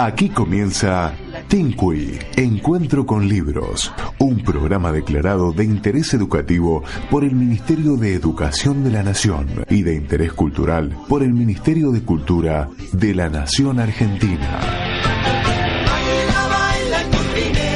Aquí comienza Tinqui, Encuentro con Libros, un programa declarado de interés educativo por el Ministerio de Educación de la Nación y de interés cultural por el Ministerio de Cultura de la Nación Argentina.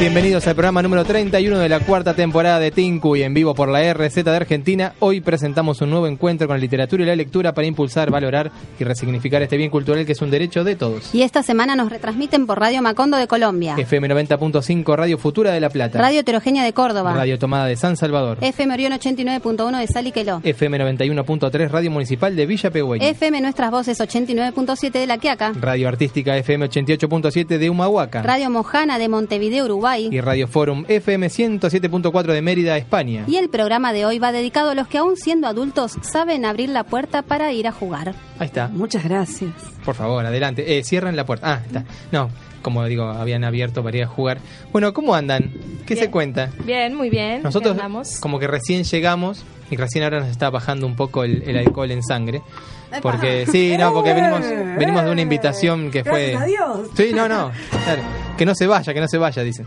Bienvenidos al programa número 31 de la cuarta temporada de Tinku y en vivo por la RZ de Argentina. Hoy presentamos un nuevo encuentro con la literatura y la lectura para impulsar, valorar y resignificar este bien cultural que es un derecho de todos. Y esta semana nos retransmiten por Radio Macondo de Colombia, FM 90.5 Radio Futura de La Plata, Radio Heterogénea de Córdoba, Radio Tomada de San Salvador, FM Orión 89.1 de Saliqueló, FM 91.3 Radio Municipal de Villa Pehuen, FM Nuestras Voces 89.7 de La Quiaca, Radio Artística FM 88.7 de Humahuaca, Radio Mojana de Montevideo, Uruguay, y Radio Forum FM 107.4 de Mérida, España. Y el programa de hoy va dedicado a los que aún siendo adultos saben abrir la puerta para ir a jugar. Ahí está. Muchas gracias. Por favor, adelante. Eh, cierran la puerta. Ah, está. No, como digo, habían abierto para ir a jugar. Bueno, ¿cómo andan? ¿Qué Bien. se cuenta? Bien, muy bien. Nosotros como que recién llegamos y recién ahora nos está bajando un poco el, el alcohol en sangre. Porque sí, no, porque venimos venimos de una invitación que fue Gracias a Dios. Sí, no, no. claro. Que no se vaya, que no se vaya, dicen.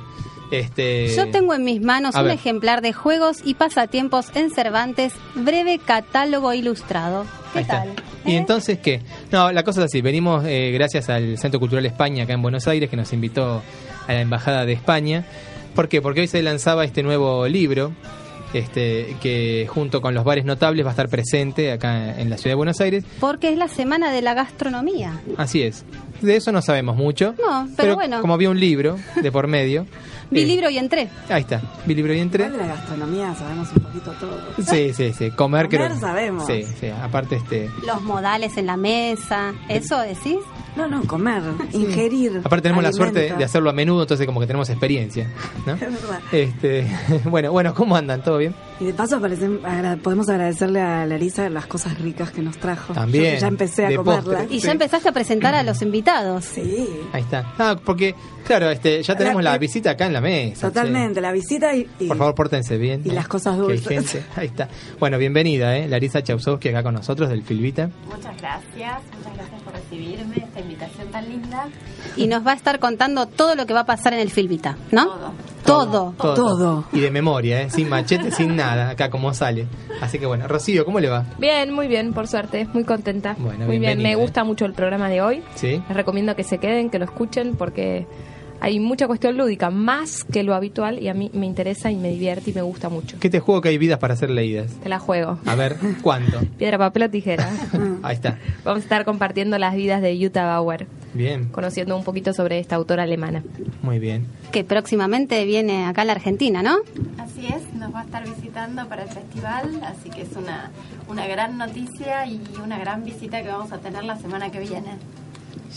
Este Yo tengo en mis manos a un ver. ejemplar de juegos y pasatiempos en Cervantes, breve catálogo ilustrado. ¿Qué Ahí está. tal? ¿Y ¿Eh? entonces qué? No, la cosa es así. Venimos eh, gracias al Centro Cultural España acá en Buenos Aires, que nos invitó a la Embajada de España. ¿Por qué? Porque hoy se lanzaba este nuevo libro, este que junto con los bares notables va a estar presente acá en la ciudad de Buenos Aires. Porque es la semana de la gastronomía. Así es. De eso no sabemos mucho. No, pero bueno. Como había un libro de por medio. Vi eh, libro y entré. Ahí está. Vi libro y entré. Igual de la gastronomía sabemos un poquito todo. Sí, sí, sí. Comer, Comer creo. sabemos. Sí, sí. Aparte, este. Los modales en la mesa. ¿Eso decís? No, no, comer, ingerir. Aparte tenemos la suerte de hacerlo a menudo, entonces como que tenemos experiencia, ¿no? Es verdad. Este, bueno, bueno, ¿cómo andan? ¿Todo bien? Y de paso podemos agradecerle a Larisa las cosas ricas que nos trajo. También, Yo que ya empecé a comerlas. postre. Y Sí. ya empezaste a presentar a los invitados. Sí, Ahí está. Ah, porque, claro, este, ya tenemos la, La- visita acá en la mesa. totalmente. La visita y, Por favor, pórtense bien. y ¿eh? las cosas Que dulces. gente. Ahí está. Bueno, bienvenida, ¿eh? Larisa Chausowski acá con nosotros del Filvita. Muchas gracias, muchas gracias por recibirme, esta invitación tan linda. Y nos va a estar contando todo lo que va a pasar en el Filvita, ¿no? Todo. Todo. Todo. Y de memoria, ¿eh? Sin machete, sin nada, acá como sale. Así que bueno, Rocío, ¿cómo le va? Bien, muy bien, por suerte, muy contenta. Bueno, muy bien, me ¿eh? gusta mucho el programa de hoy. ¿Sí? Les recomiendo que se queden, que lo escuchen, porque hay mucha cuestión lúdica, más que lo habitual, y a mí me interesa y me divierte y me gusta mucho. ¿Qué te juego que hay vidas para ser leídas? Te la juego. A ver, ¿cuánto? Piedra, papel o tijera. Ahí está. Vamos a estar compartiendo las vidas de Jutta Bauer, Bien, conociendo un poquito sobre esta autora alemana. muy bien. Que próximamente viene acá a la Argentina, ¿no? Así es, nos va a estar visitando para el festival, así que es una, una gran noticia y una gran visita que vamos a tener la semana que viene.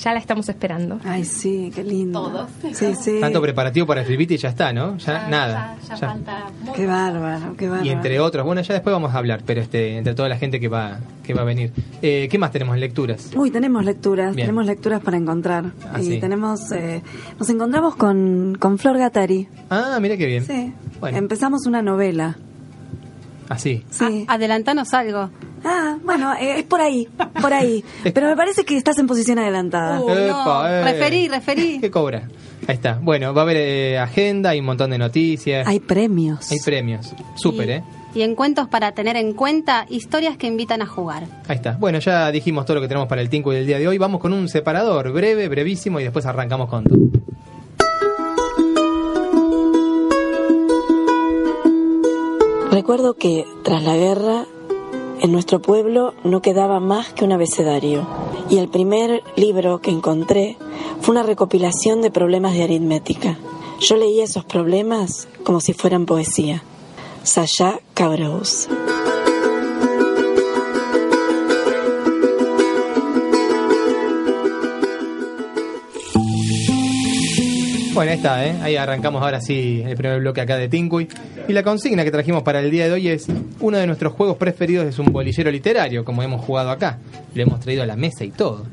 Ya la estamos esperando. Ay, sí, qué lindo. Todos. Sí, sí. Tanto preparativo para Filvita y ya está, ¿no? Ya, nada. Ya, ya ya. falta Qué bárbaro, qué bárbaro. Y entre otros, bueno, ya después vamos a hablar, pero este, entre toda la gente que va, que va a venir. Eh, ¿Qué más tenemos en lecturas? Uy, tenemos lecturas, Bien. tenemos lecturas para encontrar. Ah, y sí. tenemos, eh, nos encontramos con, con Flor Gattari. Ah, mira qué bien. Sí. Bueno, Empezamos una novela. así. Sí. A- adelantanos algo. Ah, bueno, eh, es por ahí, por ahí. Pero me parece que estás en posición adelantada. Uh, no, eh. referí, referí. ¿Qué cobra? Ahí está. Bueno, va a haber eh, agenda, hay un montón de noticias. Hay premios. Hay premios. Súper, Y- ¿eh? Y en cuentos para tener en cuenta, historias que invitan a jugar. Ahí está. Bueno, ya dijimos todo lo que tenemos para el Tinku del día de hoy. Vamos con un separador breve, brevísimo y después arrancamos con todo. Recuerdo que tras la guerra en nuestro pueblo no quedaba más que un abecedario y el primer libro que encontré fue una recopilación de problemas de aritmética. Yo leía esos problemas como si fueran poesía. Sasha Cabrous. Bueno, ahí está, ¿eh? ahí arrancamos ahora sí el primer bloque acá de Tinkuy. Y la consigna que trajimos para el día de hoy es, uno de nuestros juegos preferidos es un bolillero literario, como hemos jugado acá. Lo hemos traído a la mesa y todo,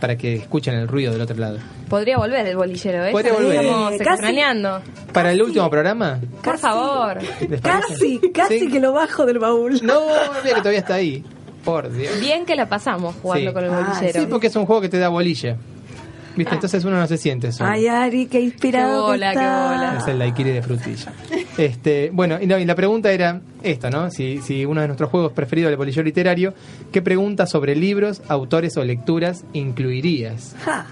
para que escuchen el ruido del otro lado. Podría volver el bolillero, ¿eh? Podría volver. Estamos Casi. extrañando. Para el último programa, Por favor. Casi, casi Sí. que lo bajo del baúl. No, mira que todavía está ahí. Por Dios. Bien que la pasamos jugando Sí. con el Ah, bolillero. Sí, porque es un juego que te da bolilla. ¿Viste? Entonces uno no se siente solo. Ay, Ari, qué inspirado Qué bola, que qué está. bola. Es el daiquiri de frutilla. Este, bueno, y, no, y la pregunta era esto, ¿no? Si, si uno de nuestros juegos preferidos del bolillero literario, ¿qué preguntas sobre libros, autores o lecturas incluirías? Ja.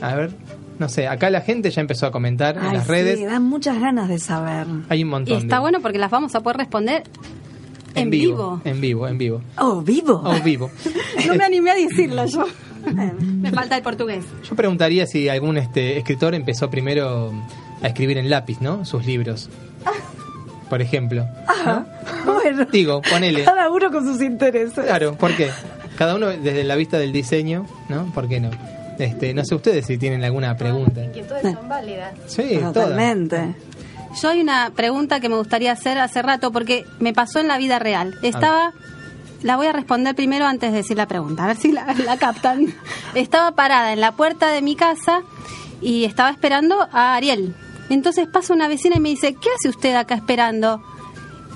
A ver, no sé, acá la gente ya empezó a comentar en las redes. sí, dan muchas ganas de saber. Hay un Y montón está de... bueno porque las vamos a poder responder en, vivo. En vivo, en vivo. Oh, vivo. O vivo. No me animé a decirlo yo. me falta el portugués. Yo preguntaría si algún este escritor empezó primero a escribir en lápiz, ¿no? Sus libros. Por ejemplo. Ajá. Bueno, Digo, ponele. cada uno con sus intereses. Claro, ¿por qué? Cada uno desde la vista del diseño, ¿no? ¿Por qué no? Este, no sé ustedes si tienen alguna pregunta. Inquietudes son válidas. Sí, todas. Totalmente. Yo hay una pregunta que me gustaría hacer hace rato porque me pasó en la vida real. Estaba, la voy a responder primero antes de decir la pregunta, a ver si la, la captan. Estaba parada en la puerta de mi casa y estaba esperando a Ariel. Entonces pasa una vecina y me dice, ¿qué hace usted acá esperando?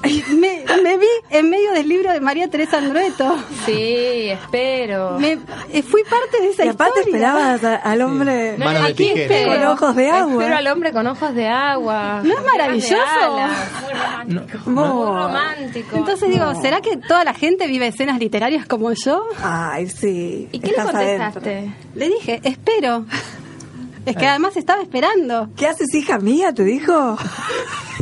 Me, me vi en medio del libro de María Teresa Andrueto. Sí, espero. Me, eh, fui parte de esa Y aparte historia. esperabas a- al hombre de aquí espero. con ojos de agua. Espero al hombre con ojos de agua. ¿No es maravilloso? alas. Muy romántico. Muy romántico. Entonces digo, ¿será que toda la gente vive escenas literarias como yo? Ay, sí. ¿Y qué le contestaste? adentro. Le dije, espero. Es que además estaba esperando. ¿Qué haces, hija mía? ¿Te dijo?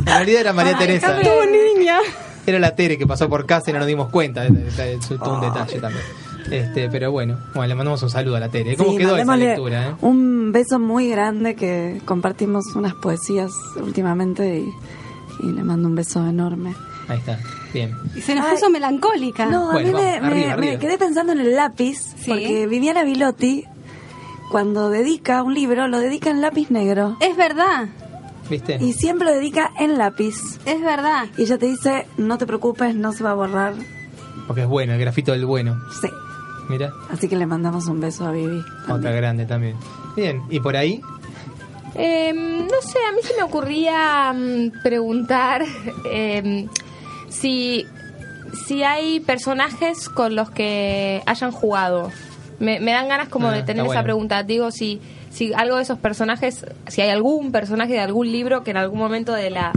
En realidad era María Teresa. Tuvo niña. Era la Tere que pasó por casa y no nos dimos cuenta. Es un detalle también. Este, pero bueno, bueno, le mandamos un saludo a la Tere. ¿Cómo Sí, quedó esa lectura? eh? Un beso muy grande que compartimos unas poesías últimamente y, y le mando un beso enorme. Ahí está, bien. Y se nos Ay. puso melancólica. No, a Bueno, mí me, vamos, arriba, me- arriba. me quedé pensando en el lápiz, Sí. porque Viviana Bilotti, cuando dedica un libro, lo dedica en lápiz negro. Es verdad, ¿Viste? Y siempre lo dedica en lápiz. es verdad. Y ella te dice, no te preocupes, no se va a borrar. Porque es bueno, el grafito del bueno. Sí. Mira, Así que le mandamos un beso a Vivi. otra grande también. Bien, y por ahí, Eh, no sé, a mí se me ocurría mm, preguntar eh, si, si hay personajes con los que hayan jugado. Me, me dan ganas como Ah, de tener está esa bueno. pregunta. Digo, si, si algo de esos personajes, si hay algún personaje de algún libro que en algún momento de la...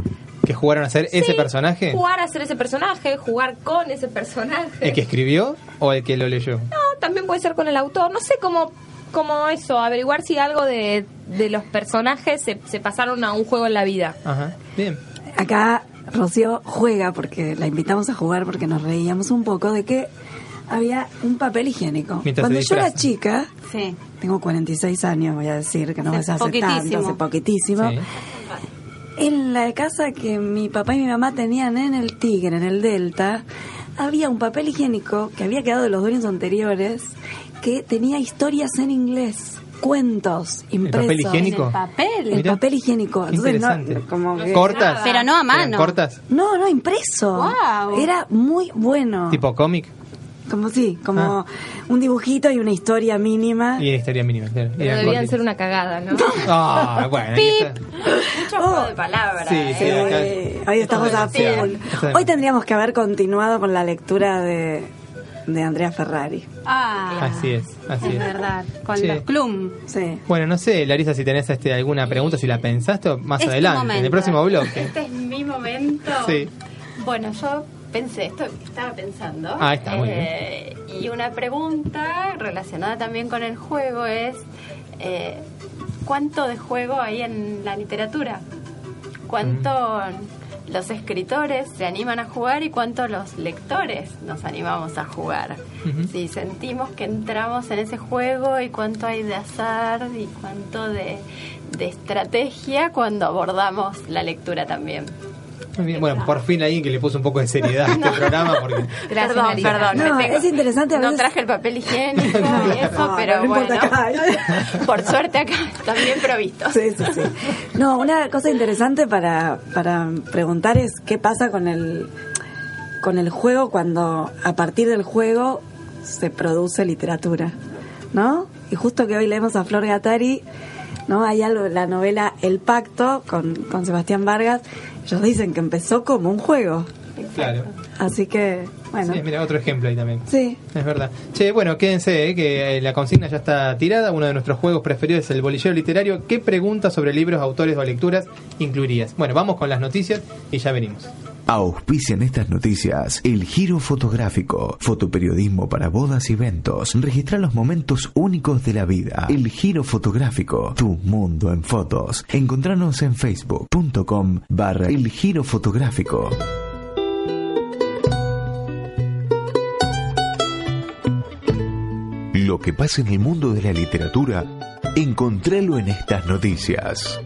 que jugaron a ser ese personaje, Jugar a ser ese personaje, jugar con ese personaje. el que escribió o el que lo leyó. No, también puede ser con el autor. No sé cómo, cómo eso, averiguar si algo de, de los personajes se, se pasaron a un juego en la vida. Ajá, bien. Acá Rocío juega, porque la invitamos a jugar porque nos reíamos un poco de que había un papel higiénico. Mientras Cuando yo era chica, Sí. tengo 46 años, voy a decir que no Hace es hace poquitísimo. tanto, hace poquitísimo. Sí. En la casa que mi papá y mi mamá tenían en el Tigre, en el Delta, había un papel higiénico que había quedado de los dueños anteriores que tenía historias en inglés, cuentos impresos. papel higiénico? El papel. El papel higiénico. Entonces, no, como que- ¿Cortas? Pero no a ¿Eran mano. ¿Cortas? No, no, impreso. Era muy bueno. ¿Tipo cómic? Como sí, como un dibujito y una historia mínima. Y historia mínima, claro. Pero debían ser una cagada, ¿no? Ah, bueno, ahí está. Mucho juego de palabras. Sí, sí, ¿eh? acá- Eh, hoy estamos a full. Hoy tendríamos que haber continuado con la lectura de, de Andrea Ferrari. Ah, Así es, así es es. verdad. Con Sí. los Clum. Sí. Bueno, no sé, Larisa, si tenés este, alguna pregunta, si la pensaste más adelante, en el próximo bloque. Este es mi momento. Sí. Bueno, yo pensé esto, estaba pensando. Ah, está, muy Eh, Y una pregunta relacionada también con el juego es: eh, ¿cuánto de juego hay en la literatura? cuánto los escritores se animan a jugar y cuánto los lectores nos animamos a jugar. Si sentimos que entramos en ese juego y cuánto hay de azar y cuánto de, de estrategia cuando abordamos la lectura también. Muy bien, bueno, por fin alguien que le puso un poco de seriedad a este programa. Porque... Gracias, perdón, perdón. No, tengo- es interesante a No traje el papel higiénico y eso, No, pero no bueno. acá. Por suerte acá están bien provistos. Sí, sí, sí. No, una cosa interesante para, para preguntar es qué pasa con el, con el juego cuando a partir del juego se produce literatura, ¿no? Y justo que hoy leemos a Flor Gattari, ¿no? Hay algo, la novela El Pacto con, con Sebastián Vargas, ellos dicen que empezó como un juego. Claro. Así que, bueno. Sí, mira, otro ejemplo ahí también. Sí. Es verdad. Che, bueno, quédense, eh, que eh, la consigna ya está tirada. Uno de nuestros juegos preferidos es el bolillero literario. ¿Qué preguntas sobre libros, autores o lecturas incluirías? Bueno, vamos con las noticias y ya venimos. Auspician estas noticias El Giro Fotográfico, fotoperiodismo para bodas y eventos. Registra los momentos únicos de la vida. El Giro Fotográfico, tu mundo en fotos. Encontranos en facebook.com barra El Giro Fotográfico. Lo que pasa en el mundo de la literatura, encontralo en estas noticias.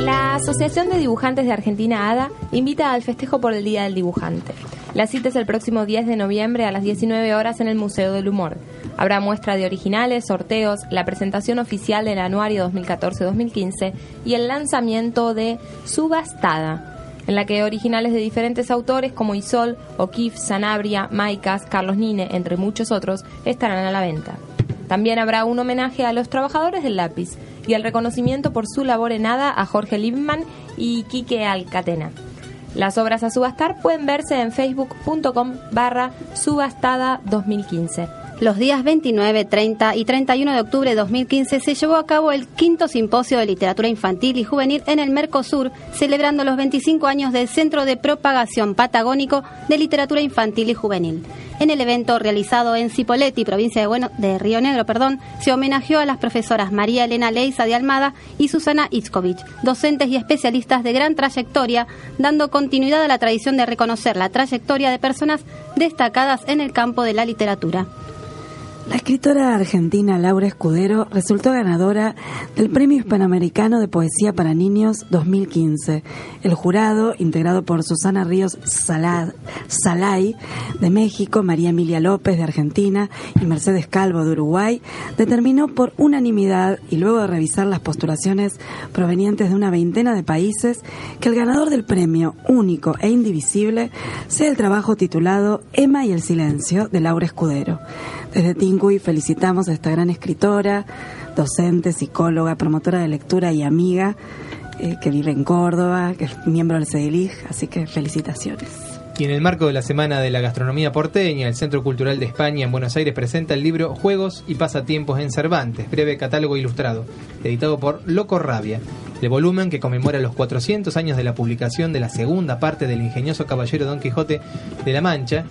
La Asociación de Dibujantes de Argentina, ADA, invita al festejo por el Día del Dibujante. La cita es el próximo 10 de noviembre a las 19 horas en el Museo del Humor. Habrá muestra de originales, sorteos, la presentación oficial del anuario 2014-2015 y el lanzamiento de Subastada, en la que originales de diferentes autores como Isol, O'Keeffe, Sanabria, Maicas, Carlos Nine, entre muchos otros, estarán a la venta. También habrá un homenaje a los trabajadores del lápiz y el reconocimiento por su labor en ADA a Jorge Liebman y Quique Alcatena. Las obras a subastar pueden verse en facebook.com barra subastada 2015. Los días 29, 30 y 31 de octubre de 2015 se llevó a cabo el quinto simposio de literatura infantil y juvenil en el Mercosur, celebrando los 25 años del Centro de Propagación Patagónico de Literatura Infantil y Juvenil. En el evento realizado en Cipolletti, provincia de, Río Negro, perdón, se homenajeó a las profesoras María Elena Leiza de Almada y Susana Itzkovich, docentes y especialistas de gran trayectoria, dando continuidad a la tradición de reconocer la trayectoria de personas destacadas en el campo de la literatura. La escritora argentina Laura Escudero resultó ganadora del Premio Hispanoamericano de Poesía para Niños 2015. El jurado, integrado por Susana Ríos Salay de México, María Emilia López de Argentina y Mercedes Calvo de Uruguay, determinó por unanimidad y luego de revisar las postulaciones provenientes de una veintena de países que el ganador del premio único e indivisible sea el trabajo titulado Emma y el silencio de Laura Escudero. Desde Tincuy felicitamos a esta gran escritora, docente, psicóloga, promotora de lectura y amiga eh, que vive en Córdoba, que es miembro del CEDILIG, así que felicitaciones. Y en el marco de la Semana de la Gastronomía Porteña, el Centro Cultural de España en Buenos Aires presenta el libro Juegos y Pasatiempos en Cervantes, breve catálogo ilustrado, editado por Loco Rabia. El volumen, que conmemora los 400 años de la publicación de la segunda parte del ingenioso caballero Don Quijote de la Mancha,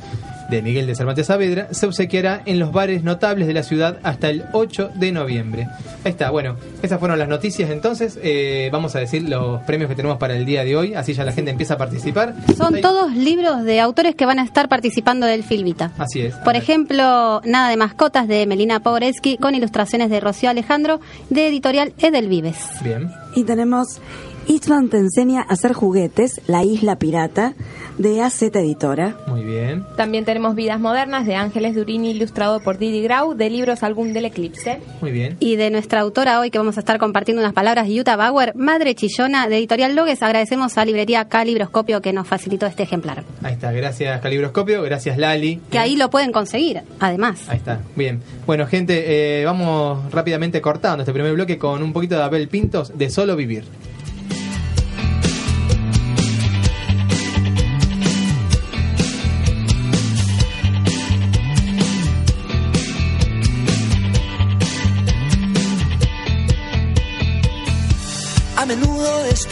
de Miguel de Cervantes Saavedra, se obsequiará en los bares notables de la ciudad hasta el 8 de noviembre. Ahí está, bueno, esas fueron las noticias entonces. Eh, vamos a decir los premios que tenemos para el día de hoy, así ya la gente empieza a participar. Son Ahí- todos libros de autores que van a estar participando del Filvita. Así es. Por ejemplo, Nada de mascotas de Melina Pogoretsky con ilustraciones de Rocío Alejandro de editorial Edelvives. Bien. Y tenemos Eastman te enseña a hacer juguetes, La Isla Pirata, de AZ Editora. Muy bien. También tenemos Vidas Modernas de Ángeles Durini, ilustrado por Didi Grau, de libros Álbum del Eclipse. Muy bien. Y de nuestra autora hoy que vamos a estar compartiendo unas palabras, Yuta Bauer, Madre Chillona de Editorial Logues. Agradecemos a Librería Calibroscopio que nos facilitó este ejemplar. Ahí está, gracias Calibroscopio, gracias Lali. Que ahí lo pueden conseguir, además. Ahí está, bien. Bueno, gente, eh, vamos rápidamente cortando este primer bloque con un poquito de Abel Pintos de Solo Vivir.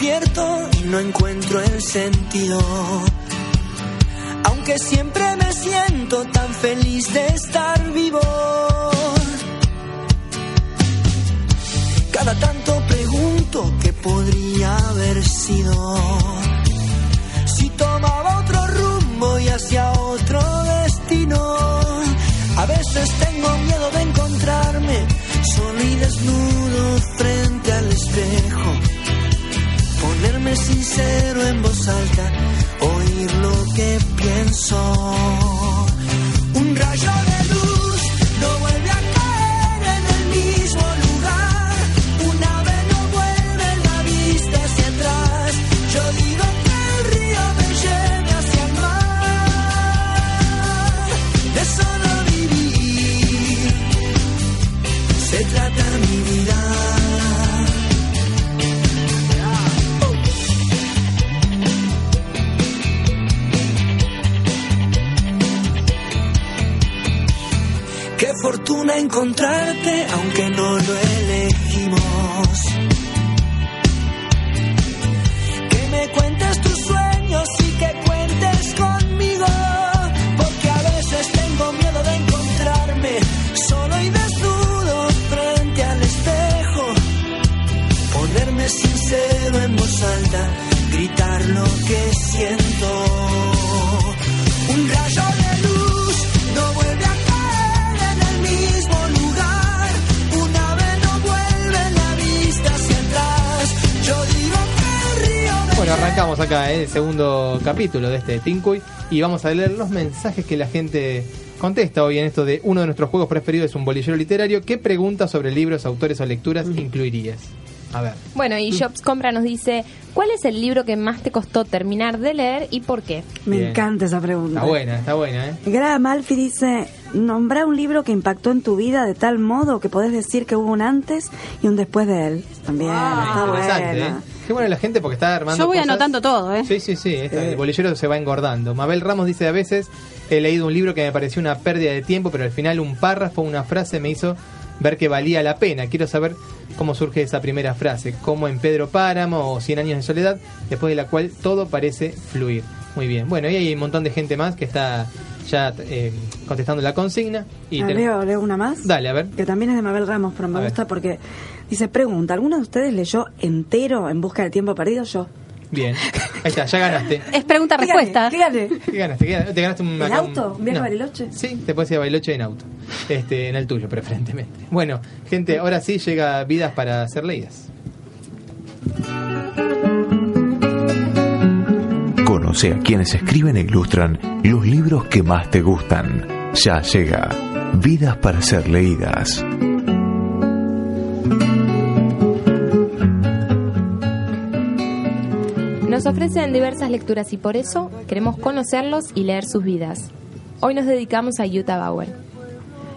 Y no encuentro el sentido. Aunque siempre me siento tan feliz de estar vivo. cada tanto pregunto qué podría haber sido. Si tomaba otro rumbo y hacia otro destino. A veces tengo miedo de encontrarme solo y desnudo frente al espejo. Ponerme sincero en voz alta, oír lo que pienso. Un rayo de fortuna encontrarte, aunque no lo elegimos. Que me cuentes tus arrancamos acá ¿eh? el segundo capítulo de este Tinkuy y vamos a leer los mensajes que la gente contesta hoy en esto de uno de nuestros juegos preferidos es un bolillero literario. ¿Qué preguntas sobre libros, autores o lecturas incluirías? A ver. Bueno, y Jobs Compra nos dice, ¿cuál es el libro que más te costó terminar de leer y por qué? Me Bien. encanta esa pregunta. Está buena, está buena, ¿eh? Graham Malfi dice, nombra un libro que impactó en tu vida de tal modo que podés decir que hubo un antes y un después de él. También, está Interesante, buena. ¿eh? Qué bueno la gente porque está armando Yo voy cosas. anotando todo, ¿eh? Sí, sí, sí, esta- el bolillero se va engordando. Mabel Ramos dice, a veces he leído un libro que me pareció una pérdida de tiempo, pero al final un párrafo, una frase me hizo ver que valía la pena. Quiero saber cómo surge esa primera frase, como en Pedro Páramo o Cien años de soledad, después de la cual todo parece fluir. Muy bien. Bueno, y hay un montón de gente más que está ya eh, contestando la consigna. Y Ah, te- leo, leo una más. Dale, a ver. Que también es de Mabel Ramos, pero me A ver. gusta porque dice, pregunta, ¿alguno de ustedes leyó entero en busca del tiempo perdido? Yo. Bien. Ahí está, ya ganaste. Es pregunta-respuesta. ¿Qué gané? ¿Qué ganaste? ¿Qué ganaste? ¿Te ganaste un, ¿En acá un- auto? ¿Un viaje No. a Bariloche? Sí, te puedes ir a Bariloche en auto. Este, en el tuyo, preferentemente. Bueno, gente, ahora sí llega Vidas para ser leídas. Conoce a quienes escriben e ilustran los libros que más te gustan. Ya llega Vidas para ser leídas. Nos ofrecen diversas lecturas y por eso queremos conocerlos y leer sus vidas. Hoy nos dedicamos a Jutta Bauer.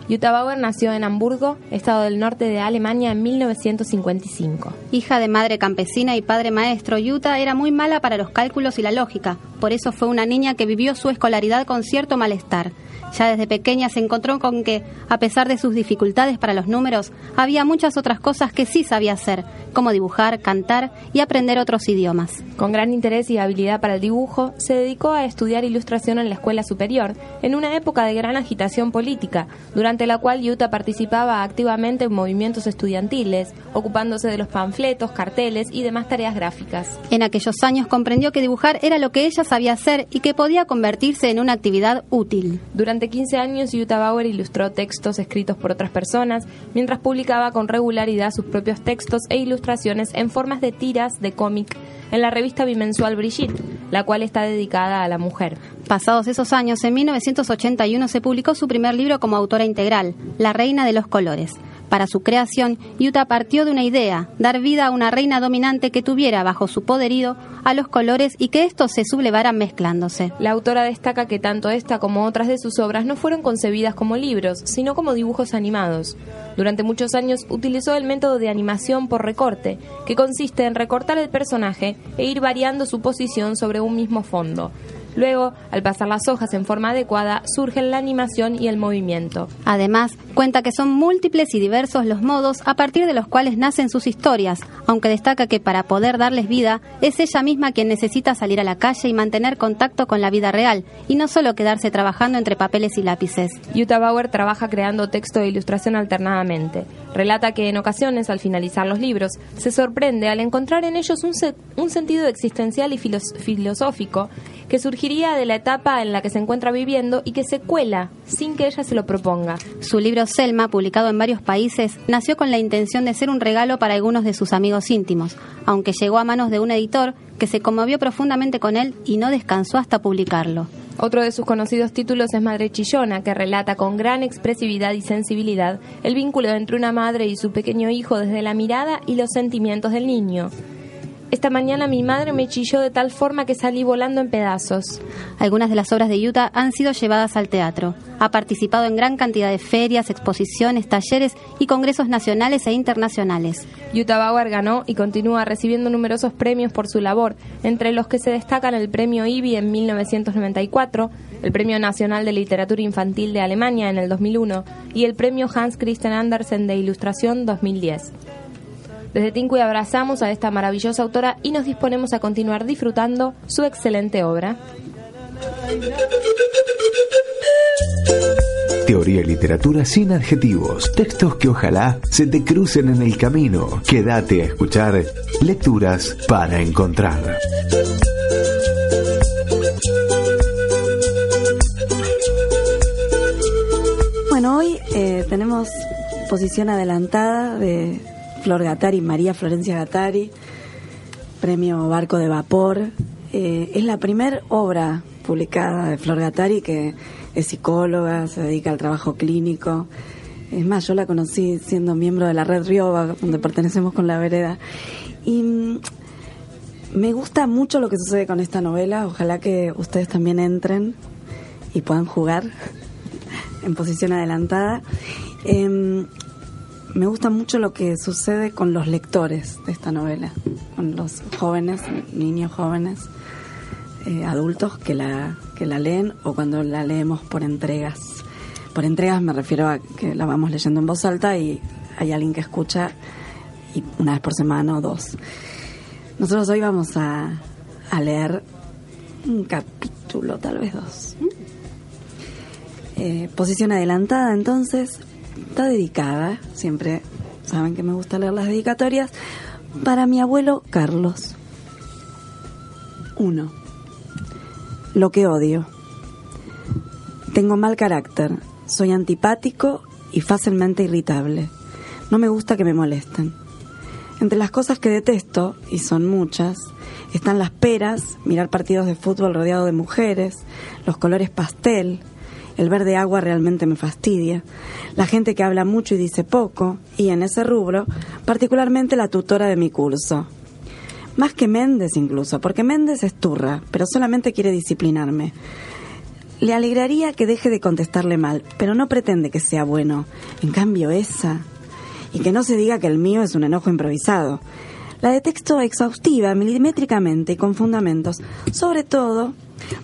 Jutta Bauer nació en Hamburgo, estado del norte de Alemania, en 1955. Hija de madre campesina y padre maestro, Yuta era muy mala para los cálculos y la lógica. Por eso fue una niña que vivió su escolaridad con cierto malestar. Ya desde pequeña se encontró con que, a pesar de sus dificultades para los números, había muchas otras cosas que sí sabía hacer, como dibujar, cantar y aprender otros idiomas. Con gran interés y habilidad para el dibujo, se dedicó a estudiar ilustración en la escuela superior, en una época de gran agitación política, durante la cual Utah participaba activamente en movimientos estudiantiles, ocupándose de los panfletos, carteles y demás tareas gráficas. En aquellos años comprendió que dibujar era lo que ella sabía hacer y que podía convertirse en una actividad útil. Durante 15 años, Utah Bauer ilustró textos escritos por otras personas, mientras publicaba con regularidad sus propios textos e ilustraciones en formas de tiras de cómic en la revista bimensual Brigitte, la cual está dedicada a la mujer. Pasados esos años, en 1981 se publicó su primer libro como autora integral, La Reina de los Colores. Para su creación, Utah partió de una idea, dar vida a una reina dominante que tuviera bajo su poderío a los colores y que estos se sublevaran mezclándose. La autora destaca que tanto esta como otras de sus obras no fueron concebidas como libros, sino como dibujos animados. Durante muchos años utilizó el método de animación por recorte, que consiste en recortar el personaje e ir variando su posición sobre un mismo fondo. Luego, al pasar las hojas en forma adecuada, surgen la animación y el movimiento. Además, cuenta que son múltiples y diversos los modos a partir de los cuales nacen sus historias, aunque destaca que para poder darles vida es ella misma quien necesita salir a la calle y mantener contacto con la vida real, y no solo quedarse trabajando entre papeles y lápices. Yuta Bauer trabaja creando texto e ilustración alternadamente. Relata que en ocasiones, al finalizar los libros, se sorprende al encontrar en ellos un, se- un sentido existencial y filos- filosófico que surgiría de la etapa en la que se encuentra viviendo y que se cuela sin que ella se lo proponga. Su libro Selma, publicado en varios países, nació con la intención de ser un regalo para algunos de sus amigos íntimos, aunque llegó a manos de un editor que se conmovió profundamente con él y no descansó hasta publicarlo. Otro de sus conocidos títulos es Madre Chillona, que relata con gran expresividad y sensibilidad el vínculo entre una madre y su pequeño hijo desde la mirada y los sentimientos del niño. Esta mañana mi madre me chilló de tal forma que salí volando en pedazos. Algunas de las obras de Utah han sido llevadas al teatro. Ha participado en gran cantidad de ferias, exposiciones, talleres y congresos nacionales e internacionales. Utah Bauer ganó y continúa recibiendo numerosos premios por su labor, entre los que se destacan el Premio IBI en 1994, el Premio Nacional de Literatura Infantil de Alemania en el 2001 y el Premio Hans Christian Andersen de Ilustración 2010. Desde Tincuy abrazamos a esta maravillosa autora y nos disponemos a continuar disfrutando su excelente obra. Teoría y literatura sin adjetivos, textos que ojalá se te crucen en el camino. Quédate a escuchar Lecturas para Encontrar. Bueno, hoy eh, tenemos posición adelantada de Flor Gattari, María Florencia Gattari, premio Barco de Vapor. Eh, es la primera obra publicada de Flor Gattari que es psicóloga, se dedica al trabajo clínico. Es más, yo la conocí siendo miembro de la red Rioba, donde pertenecemos con la vereda. Y mm, me gusta mucho lo que sucede con esta novela. Ojalá que ustedes también entren y puedan jugar en posición adelantada. Em, me gusta mucho lo que sucede con los lectores de esta novela, con los jóvenes, niños jóvenes, eh, adultos que la, que la leen o cuando la leemos por entregas. Por entregas me refiero a que la vamos leyendo en voz alta y hay alguien que escucha y una vez por semana o dos. Nosotros hoy vamos a, a leer un capítulo, tal vez dos. Eh, posición adelantada, entonces, está dedicada, siempre saben que me gusta leer las dedicatorias, para mi abuelo Carlos. 1. Lo que odio. Tengo mal carácter, soy antipático y fácilmente irritable. No me gusta que me molesten. Entre las cosas que detesto, y son muchas, están las peras, mirar partidos de fútbol rodeado de mujeres, los colores pastel, el verde agua realmente me fastidia, la gente que habla mucho y dice poco, y en ese rubro, particularmente la tutora de mi curso. Más que Méndez incluso, porque Méndez es turra, pero solamente quiere disciplinarme. Le alegraría que deje de contestarle mal, pero no pretende que sea bueno. En cambio, esa. Y que no se diga que el mío es un enojo improvisado. La de texto exhaustiva, milimétricamente y con fundamentos, sobre todo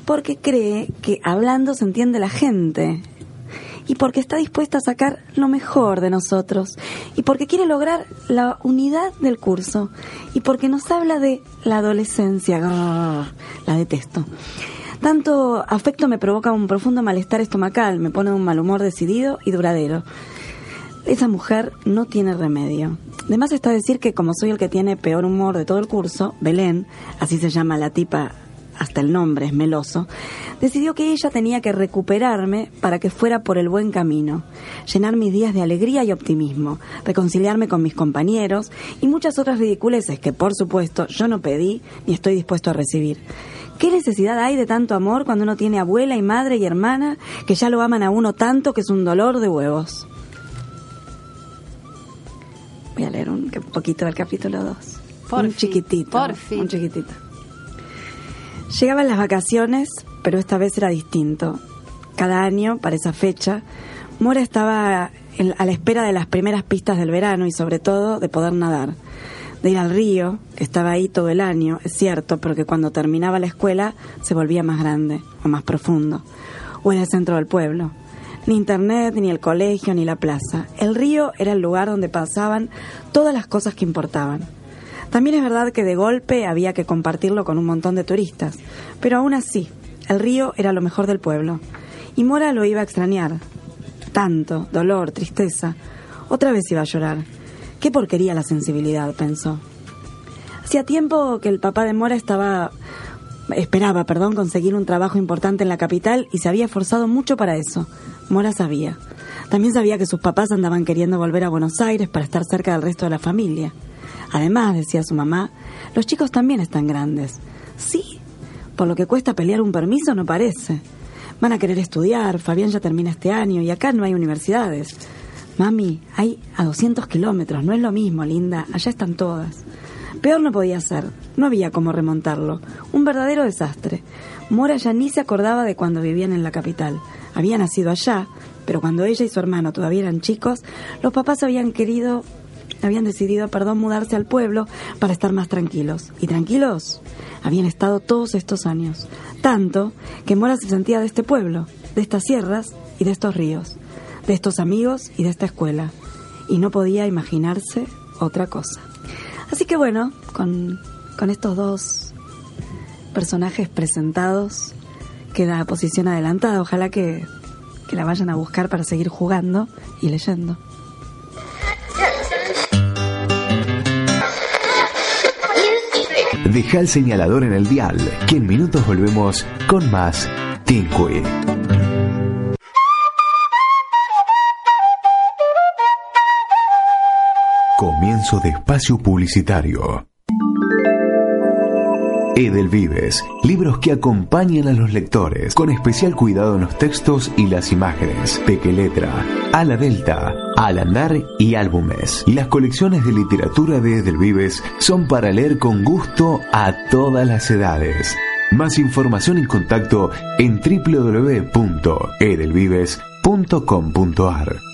porque cree que hablando se entiende la gente y porque está dispuesta a sacar lo mejor de nosotros y porque quiere lograr la unidad del curso y porque nos habla de la adolescencia. Grrr, la detesto. Tanto afecto me provoca un profundo malestar estomacal, me pone un mal humor decidido y duradero. Esa mujer no tiene remedio. Además está decir que como soy el que tiene peor humor de todo el curso, Belén, así se llama la tipa, hasta el nombre es meloso, decidió que ella tenía que recuperarme para que fuera por el buen camino, llenar mis días de alegría y optimismo, reconciliarme con mis compañeros y muchas otras ridiculeces que por supuesto yo no pedí ni estoy dispuesto a recibir. ¿Qué necesidad hay de tanto amor cuando uno tiene abuela y madre y hermana que ya lo aman a uno tanto que es un dolor de huevos? Voy a leer un poquito del capítulo 2. Por un fin, chiquitito. por fin. Un chiquitito. Llegaban las vacaciones, pero esta vez era distinto. Cada año, para esa fecha, Mora estaba a la espera de las primeras pistas del verano y sobre todo de poder nadar. de ir al río, que estaba ahí todo el año, es cierto, pero que cuando terminaba la escuela se volvía más grande o más profundo, o en el centro del pueblo. Ni internet, ni el colegio, ni la plaza. El río era el lugar donde pasaban todas las cosas que importaban. También es verdad que de golpe había que compartirlo con un montón de turistas, pero aún así, el río era lo mejor del pueblo. Y Mora lo iba a extrañar. Tanto, dolor, tristeza. Otra vez iba a llorar. Qué porquería la sensibilidad, pensó. Hacía tiempo que el papá de Mora estaba esperaba, perdón, conseguir un trabajo importante en la capital y se había esforzado mucho para eso. Mora sabía. También sabía que sus papás andaban queriendo volver a Buenos Aires para estar cerca del resto de la familia. Además, decía su mamá, los chicos también están grandes. Sí, por lo que cuesta pelear un permiso no parece. Van a querer estudiar, Fabián ya termina este año y acá no hay universidades. Mami, hay a 200 kilómetros, no es lo mismo, linda, allá están todas. Peor no podía ser, no había cómo remontarlo. Un verdadero desastre. Mora ya ni se acordaba de cuando vivían en la capital. Había nacido allá, pero cuando ella y su hermano todavía eran chicos, los papás habían querido, habían decidido, perdón, mudarse al pueblo para estar más tranquilos. ¿Y tranquilos? Habían estado todos estos años. Tanto que Mora se sentía de este pueblo, de estas sierras y de estos ríos, de estos amigos y de esta escuela. Y no podía imaginarse otra cosa. Así que bueno, con, con estos dos personajes presentados, queda posición adelantada. Ojalá que, que la vayan a buscar para seguir jugando y leyendo. Deja el señalador en el dial, que en minutos volvemos con más Tinky. Comienzo de espacio publicitario. Edelvives, libros que acompañan a los lectores, con especial cuidado en los textos y las imágenes. Peque Letra, Ala Delta, Al Andar y álbumes. Las colecciones de literatura de Edelvives son para leer con gusto a todas las edades. Más información y contacto en www.edelvives.com.ar.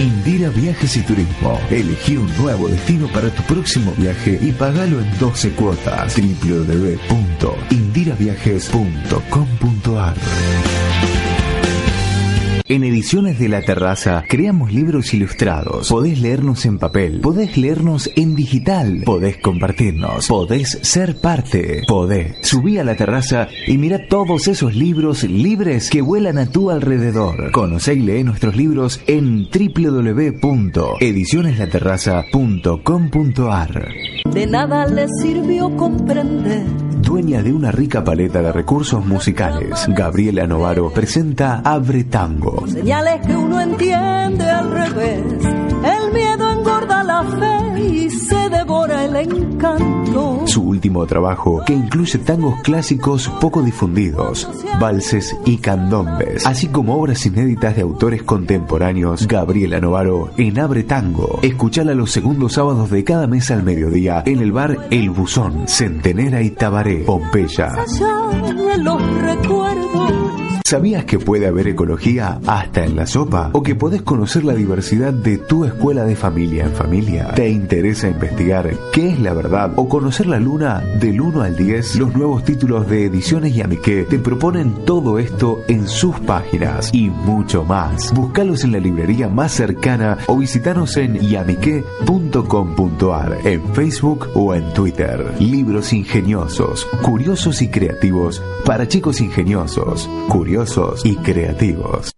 Indira Viajes y Turismo. Elegí un nuevo destino para tu próximo viaje y pagalo en 12 cuotas. www.indiraviajes.com.ar en Ediciones de la Terraza creamos libros ilustrados. Podés leernos en papel, podés leernos en digital, podés compartirnos, podés ser parte, podés. Subí a la terraza y mira todos esos libros libres que vuelan a tu alrededor. Conocé y lee nuestros libros en www.edicioneslaterraza.com.ar. De nada le sirvió comprender dueña de una rica paleta de recursos musicales, Gabriela Novaro presenta Abre Tango. Señales que uno entiende al revés. El miedo engorda la fe y se devora el encanto. Su último trabajo, que incluye tangos clásicos poco difundidos, valses y candombes, así como obras inéditas de autores contemporáneos, Gabriela Novaro en Abre Tango. Escuchala los segundos sábados de cada mes al mediodía en el bar El Buzón, Centenera y Tabaré, Pompeya. los recuerdos. ¿Sabías que puede haber ecología hasta en la sopa? ¿O que podés conocer la diversidad de tu escuela de familia en familia? ¿Te interesa investigar qué es la verdad o conocer la luna del 1 al 10? Los nuevos títulos de Ediciones Yamiqué te proponen todo esto en sus páginas y mucho más. Búscalos en la librería más cercana o visitanos en yamique.com.ar, en Facebook o en Twitter. Libros ingeniosos, curiosos y creativos para chicos ingeniosos, curiosos y creativos.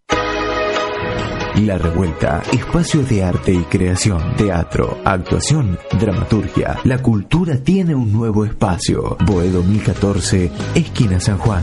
La Revuelta, espacio de arte y creación, teatro, actuación, dramaturgia. La cultura tiene un nuevo espacio. Boedo 2014, esquina San Juan.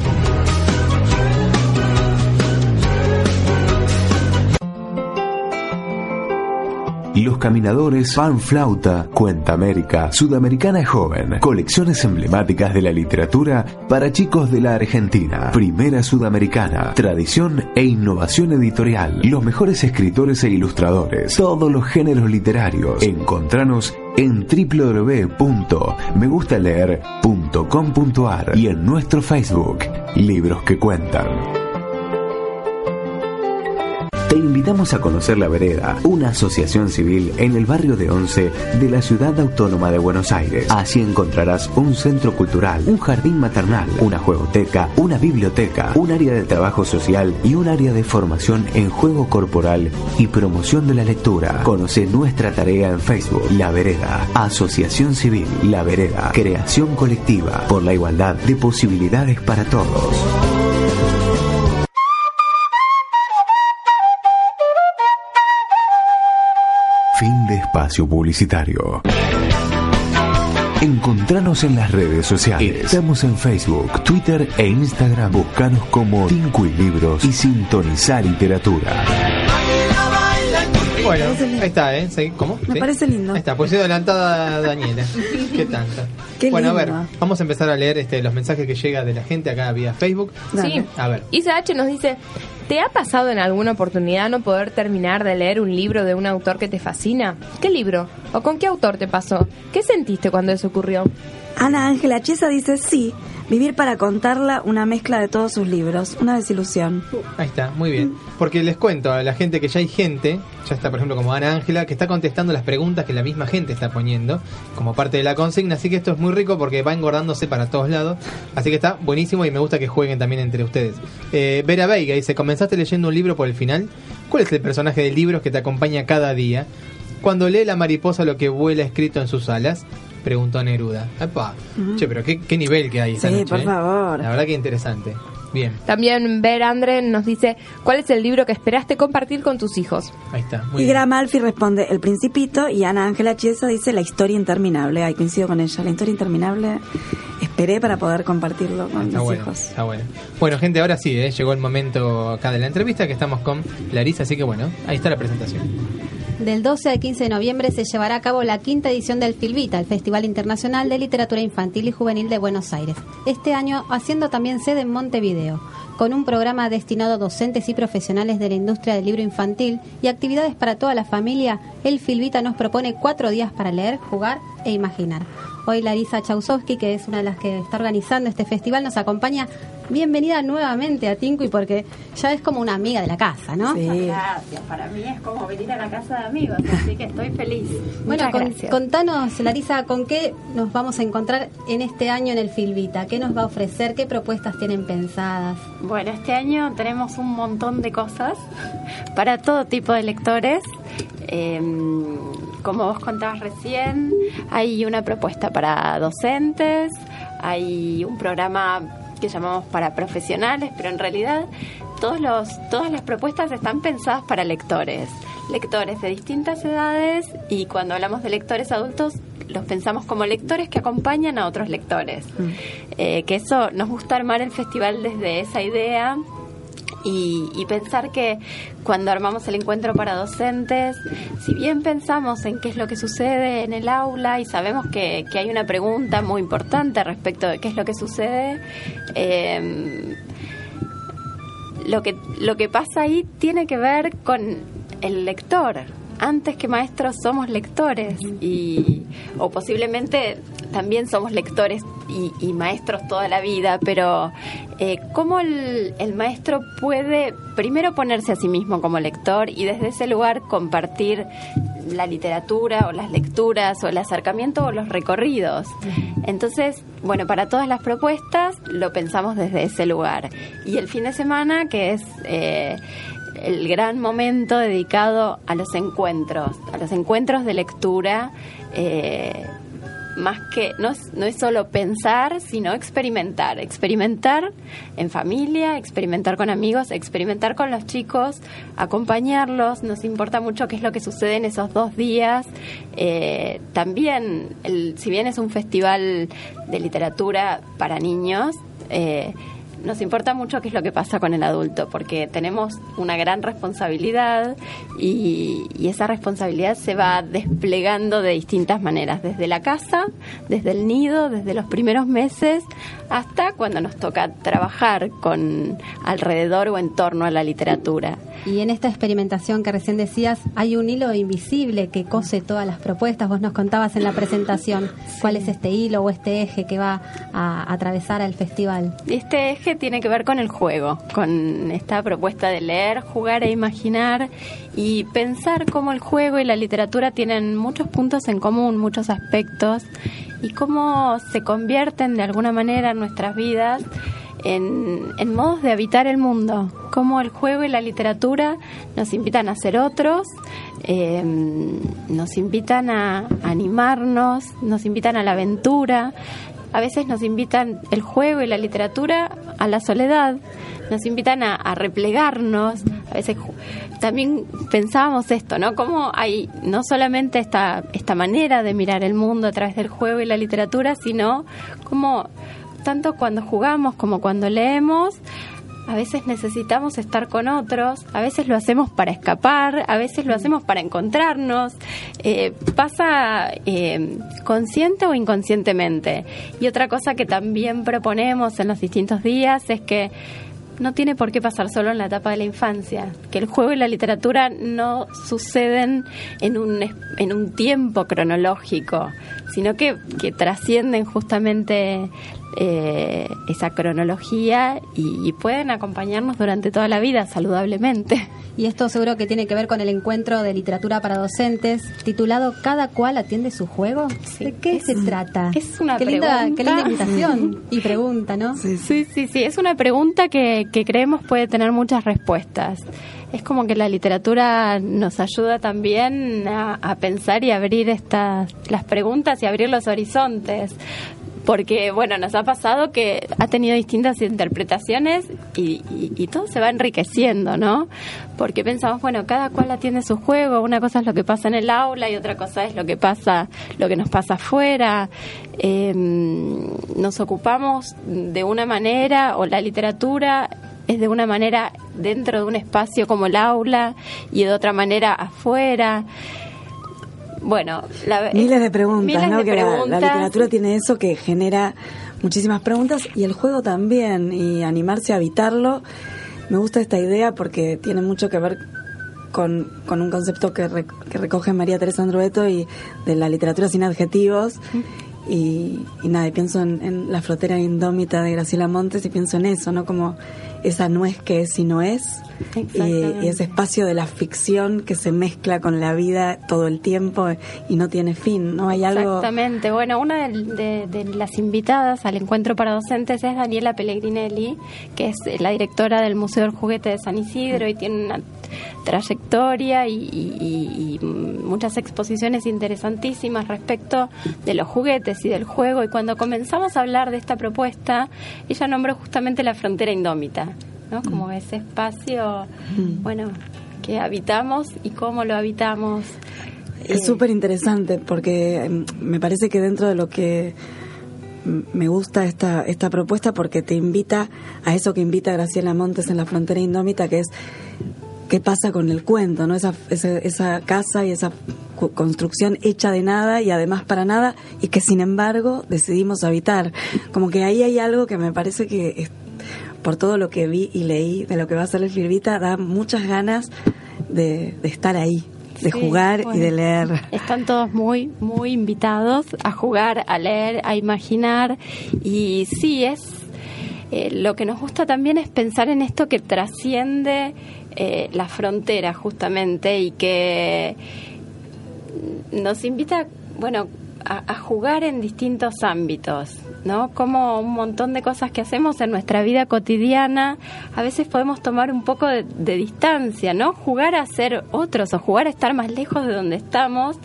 Los Caminadores, Pan Flauta, Cuenta América, Sudamericana Joven, colecciones emblemáticas de la literatura para chicos de la Argentina, Primera Sudamericana, tradición e innovación editorial, los mejores escritores e ilustradores, todos los géneros literarios. Encontranos en www.megustaleer.com.ar y en nuestro Facebook, Libros que Cuentan. Te invitamos a conocer La Vereda, una asociación civil en el barrio de Once de la Ciudad Autónoma de Buenos Aires. Así encontrarás un centro cultural, un jardín maternal, una juegoteca, una biblioteca, un área de trabajo social y un área de formación en juego corporal y promoción de la lectura. Conoce nuestra tarea en Facebook, La Vereda, Asociación Civil La Vereda, creación colectiva por la igualdad de posibilidades para todos. Fin de espacio publicitario. Encontranos en las redes sociales. Estamos en Facebook, Twitter e Instagram. Buscanos como y Libros y Sintonizar Literatura. Bueno, ahí está, ¿eh? ¿Sí? ¿Cómo? Me ¿Sí? parece lindo. Ahí está, pues adelantada Daniela. ¿Qué tanto? Qué bueno, a ver, vamos a empezar a leer este, los mensajes que llega de la gente acá vía Facebook. Sí. A ver. Isa H nos dice, ¿te ha pasado en alguna oportunidad no poder terminar de leer un libro de un autor que te fascina? ¿Qué libro? ¿O con qué autor te pasó? ¿Qué sentiste cuando eso ocurrió? Ana Ángela Chesa dice sí, vivir para contarla, una mezcla de todos sus libros, una desilusión. Ahí está, muy bien. Porque les cuento a la gente que ya hay gente, ya está por ejemplo como Ana Ángela, que está contestando las preguntas que la misma gente está poniendo como parte de la consigna. Así que esto es muy rico porque va engordándose para todos lados. Así que está buenísimo y me gusta que jueguen también entre ustedes. Eh, Vera Veiga dice, ¿comenzaste leyendo un libro por el final? ¿Cuál es el personaje de libros que te acompaña cada día? Cuando lee la mariposa lo que vuela escrito en sus alas, preguntó Neruda. Epa. Ujú. Che, pero qué, qué nivel que hay esta Sí, noche, por ¿eh? favor. La verdad que interesante. Bien, También Ver Andre nos dice, ¿cuál es el libro que esperaste compartir con tus hijos? ahí está. Muy Y bien. Gramalfi responde El Principito y Ana Ángela Chiesa dice La historia interminable. Ay, coincido con ella. La historia interminable esperé para poder compartirlo con Está mis bueno, hijos. está bueno. Bueno, gente, ahora sí, ¿eh? llegó el momento acá de la entrevista que estamos con Larisa, así que bueno, ahí está la presentación. Del 12 al 15 de noviembre se llevará a cabo la quinta edición del Filvita, el Festival Internacional de Literatura Infantil y Juvenil de Buenos Aires. Este año haciendo también sede en Montevideo, con un programa destinado a docentes y profesionales de la industria del libro infantil y actividades para toda la familia, el Filvita nos propone cuatro días para leer, jugar e imaginar. Hoy Larisa Chausowski, que es una de las que está organizando este festival, nos acompaña. Bienvenida nuevamente a Tincu y porque ya es como una amiga de la casa, ¿no? Gracias, para mí es como venir a la casa de amigos, así que estoy feliz. Bueno, con- contanos, Larisa, ¿con qué nos vamos a encontrar en este año en el Filvita? ¿Qué nos va a ofrecer? ¿Qué propuestas tienen pensadas? Bueno, este año tenemos un montón de cosas para todo tipo de lectores. Eh, como vos contabas recién, hay una propuesta para docentes, hay un programa que llamamos para profesionales, pero en realidad todos los, todas las propuestas están pensadas para lectores, lectores de distintas edades y cuando hablamos de lectores adultos los pensamos como lectores que acompañan a otros lectores. Eh, que eso nos gusta armar el festival desde esa idea y, pensar que cuando armamos el encuentro para docentes, si bien pensamos en qué es lo que sucede en el aula y sabemos que, que hay una pregunta muy importante respecto de qué es lo que sucede, eh, lo que lo que pasa ahí tiene que ver con el lector. Antes que maestros somos lectores y o posiblemente también somos lectores y, maestros toda la vida, pero eh, cómo el, el maestro puede primero ponerse a sí mismo como lector y desde ese lugar compartir la literatura o las lecturas o el acercamiento o los recorridos. Entonces, bueno, para todas las propuestas lo pensamos desde ese lugar. Y el fin de semana, que es eh, el gran momento dedicado a los encuentros, a los encuentros de lectura. eh, más que no es, no es solo pensar, sino experimentar. Experimentar en familia, experimentar con amigos, experimentar con los chicos, acompañarlos. Nos importa mucho qué es lo que sucede en esos dos días. Eh, también, el, si bien es un festival de literatura para niños, eh, nos importa mucho qué es lo que pasa con el adulto, porque tenemos una gran responsabilidad y, y esa responsabilidad se va desplegando de distintas maneras, desde la casa, desde el nido, desde los primeros meses, hasta cuando nos toca trabajar con alrededor o en torno a la literatura. Y en esta experimentación que recién decías, hay un hilo invisible que cose todas las propuestas. Vos nos contabas en la presentación cuál es este hilo o este eje que va a atravesar al festival. Este eje tiene que ver con el juego, con esta propuesta de leer, jugar e imaginar y pensar cómo el juego y la literatura tienen muchos puntos en común, muchos aspectos y cómo se convierten de alguna manera nuestras vidas en, en, modos de habitar el mundo, cómo el juego y la literatura nos invitan a ser otros, eh, nos invitan a animarnos, nos invitan a la aventura, a veces nos invitan el juego y la literatura a la soledad, nos invitan a, replegarnos, a veces también pensábamos esto, ¿no? Cómo hay no solamente esta, esta manera de mirar el mundo a través del juego y la literatura, sino como tanto cuando jugamos como cuando leemos, a veces necesitamos estar con otros, a veces lo hacemos para escapar, a veces lo hacemos para encontrarnos, eh, pasa eh, consciente o inconscientemente. Y otra cosa que también proponemos en los distintos días es que no tiene por qué pasar solo en la etapa de la infancia, que el juego y la literatura no suceden en un, en un tiempo cronológico, sino que, que trascienden justamente eh, esa cronología y, y, pueden acompañarnos durante toda la vida saludablemente. Y esto seguro que tiene que ver con el encuentro de literatura para docentes titulado Cada cual atiende su juego. Sí, ¿De qué es, se trata? Es una qué pregunta. Linda, qué linda invitación y pregunta, ¿no? Sí, sí, sí, sí. Es una pregunta que, que creemos puede tener muchas respuestas es como que la literatura nos ayuda también a, a, pensar y abrir estas las preguntas y abrir los horizontes porque bueno nos ha pasado que ha tenido distintas interpretaciones y, y, y, todo se va enriqueciendo no porque pensamos bueno cada cual atiende su juego una cosa es lo que pasa en el aula y otra cosa es lo que pasa lo que nos pasa afuera eh, nos ocupamos de una manera o la literatura es de una manera dentro de un espacio como el aula y de otra manera afuera. Bueno, la, miles de preguntas, miles ¿no? De que preguntas. La, la, literatura tiene eso que genera muchísimas preguntas y el juego también y animarse a habitarlo. Me gusta esta idea porque tiene mucho que ver con, con un concepto que, re, que, recoge María Teresa Andrueto y de la literatura sin adjetivos. Y, y, nada, y pienso en, en, La frotera indómita de Graciela Montes y pienso en eso, ¿no? Como esa no es que es y no es. Y, y, ese espacio de la ficción que se mezcla con la vida todo el tiempo y no tiene fin, ¿no? Hay algo... Exactamente. Bueno, una de, de, de las invitadas al encuentro para docentes es Daniela Pellegrinelli, que es la directora del Museo del Juguete de San Isidro y tiene una trayectoria y, y, y, muchas exposiciones interesantísimas respecto de los juguetes y del juego. Y cuando comenzamos a hablar de esta propuesta, ella nombró justamente la frontera indómita, ¿no? Como mm. ese espacio, mm. bueno, que habitamos y cómo lo habitamos. Es súper interesante porque me parece que dentro de lo que me gusta esta, esta propuesta porque te invita a eso que invita Graciela Montes en la frontera indómita, que es qué pasa con el cuento, ¿no? Esa, esa, esa, casa y esa construcción hecha de nada y además para nada y que sin embargo decidimos habitar. Como que ahí hay algo que me parece que es, por todo lo que vi y leí de lo que va a ser el Filvita da muchas ganas de, de estar ahí de sí, jugar bueno, y de leer. Están todos muy, muy invitados a jugar, a leer, a imaginar. Y sí, es eh, lo que nos gusta también es pensar en esto que trasciende eh, la frontera justamente y que nos invita, bueno, a, jugar en distintos ámbitos, ¿no? Como un montón de cosas que hacemos en nuestra vida cotidiana, a veces podemos tomar un poco de, de distancia, ¿no? Jugar a ser otros o jugar a estar más lejos de donde estamos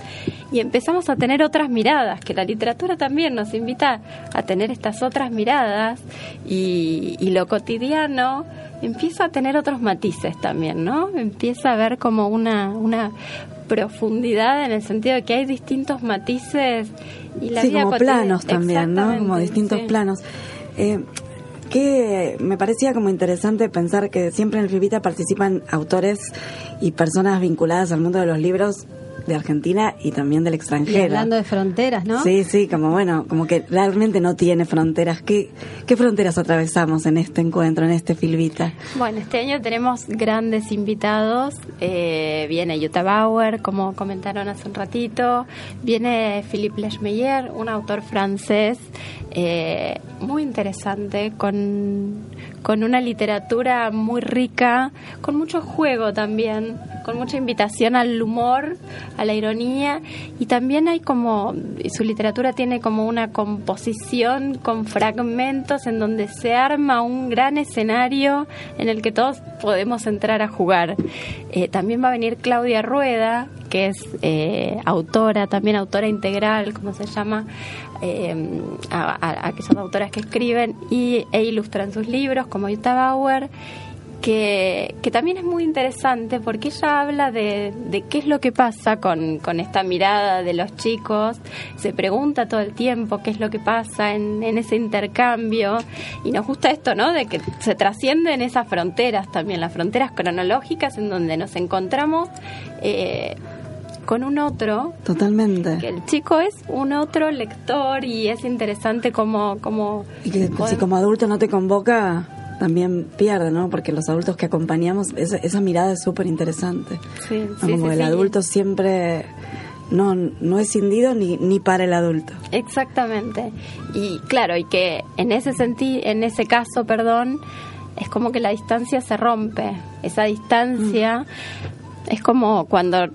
y empezamos a tener otras miradas, que la literatura también nos invita a tener estas otras miradas y, y lo cotidiano empieza a tener otros matices también, ¿no? Empieza a ver como una, una profundidad en el sentido de que hay distintos matices y la sí, vida como planos también, ¿no? Como distintos sí. planos. Eh, que me parecía como interesante pensar que siempre en el Rivita participan autores y personas vinculadas al mundo de los libros de Argentina y también del Y extranjero. hablando de fronteras, ¿no? Sí, sí, como bueno, como que realmente no tiene fronteras. ¿Qué, qué fronteras atravesamos en este encuentro, en este Filvita? Bueno, este año tenemos grandes invitados. Eh, viene Jutta Bauer, como comentaron hace un ratito. Viene Philippe Leschmeyer, un autor francés eh, muy interesante, con, con una literatura muy rica, con mucho juego también, con mucha invitación al humor, a la ironía. Y también hay como, su literatura tiene como una composición con fragmentos en donde se arma un gran escenario en el que todos podemos entrar a jugar. Eh, también va a venir Claudia Rueda, que es eh, autora, también autora integral, como se llama, eh, a, a- a que son autoras que escriben y, e ilustran sus libros, como Jutta Bauer, que, que también es muy interesante porque ella habla de, de qué es lo que pasa con, con esta mirada de los chicos, se pregunta todo el tiempo qué es lo que pasa en, en ese intercambio y nos gusta esto, ¿no? De que se trascienden esas fronteras también, las fronteras cronológicas en donde nos encontramos. eh, con un otro Totalmente. que el chico es un otro lector y es interesante como como Y que si como adulto no te convoca, también pierde, ¿no? Porque los adultos que acompañamos, esa, esa mirada es súper interesante. Sí, ¿no? sí, Como sí, el adulto siempre no, no es cindido ni, ni para el adulto. Exactamente. Y claro, y que en ese senti en ese caso, perdón, es como que la distancia se rompe. Esa distancia es como cuando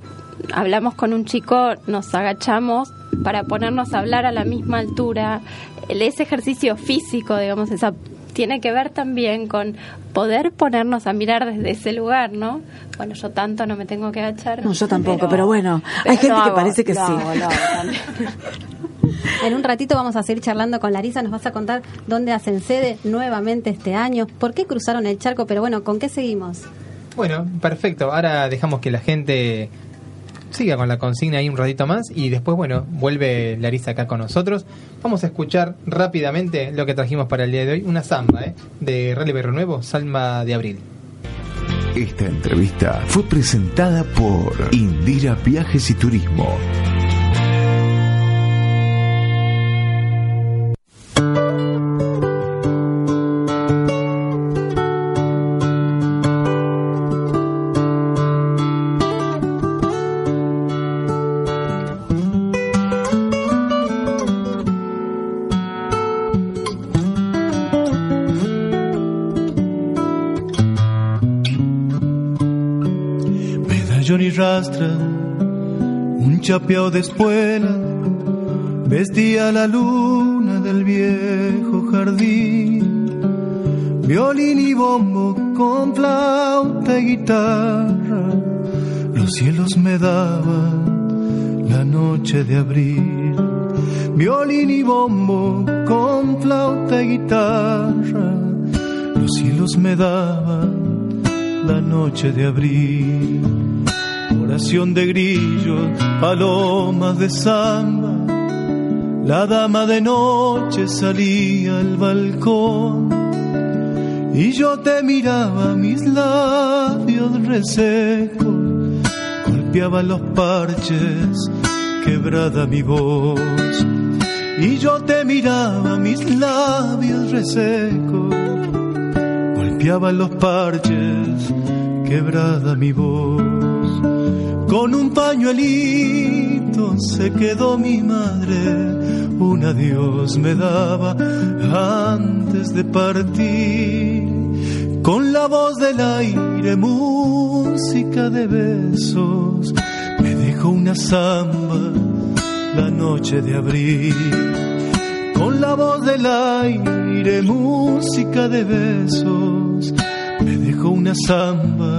hablamos con un chico, nos agachamos para ponernos a hablar a la misma altura. Ese ejercicio físico, digamos, esa tiene que ver también con poder ponernos a mirar desde ese lugar, ¿no? Bueno, yo tanto no me tengo que agachar. No, yo tampoco, pero, bueno, hay pero gente lo que parece que sí. hago. En un ratito vamos a seguir charlando con Larisa, nos vas a contar dónde hacen sede nuevamente este año, por qué cruzaron el charco, pero bueno, ¿con qué seguimos? Bueno, perfecto. Ahora dejamos que la gente siga con la consigna ahí un ratito más y después, bueno, vuelve Larisa acá con nosotros. Vamos a escuchar rápidamente lo que trajimos para el día de hoy, una samba ¿eh? de Berro Nuevo, Salma de Abril. Esta entrevista fue presentada por Indira Viajes y Turismo. Chapeado de espuela, vestía la luna del viejo jardín, violín y bombo con flauta y guitarra, los cielos me daban la noche de abril, violín y bombo con flauta y guitarra, los cielos me daban la noche de abril. Oración de grillos, palomas de samba. La dama de noche salía al balcón y yo te miraba mis labios resecos, golpeaba los parches, quebrada mi voz. Y yo te miraba mis labios resecos, golpeaba los parches, quebrada mi voz. Con un pañuelito se quedó mi madre, un adiós me daba antes de partir. Con la voz del aire, música de besos, me dejó una samba la noche de abril. Con la voz del aire, música de besos, me dejó una samba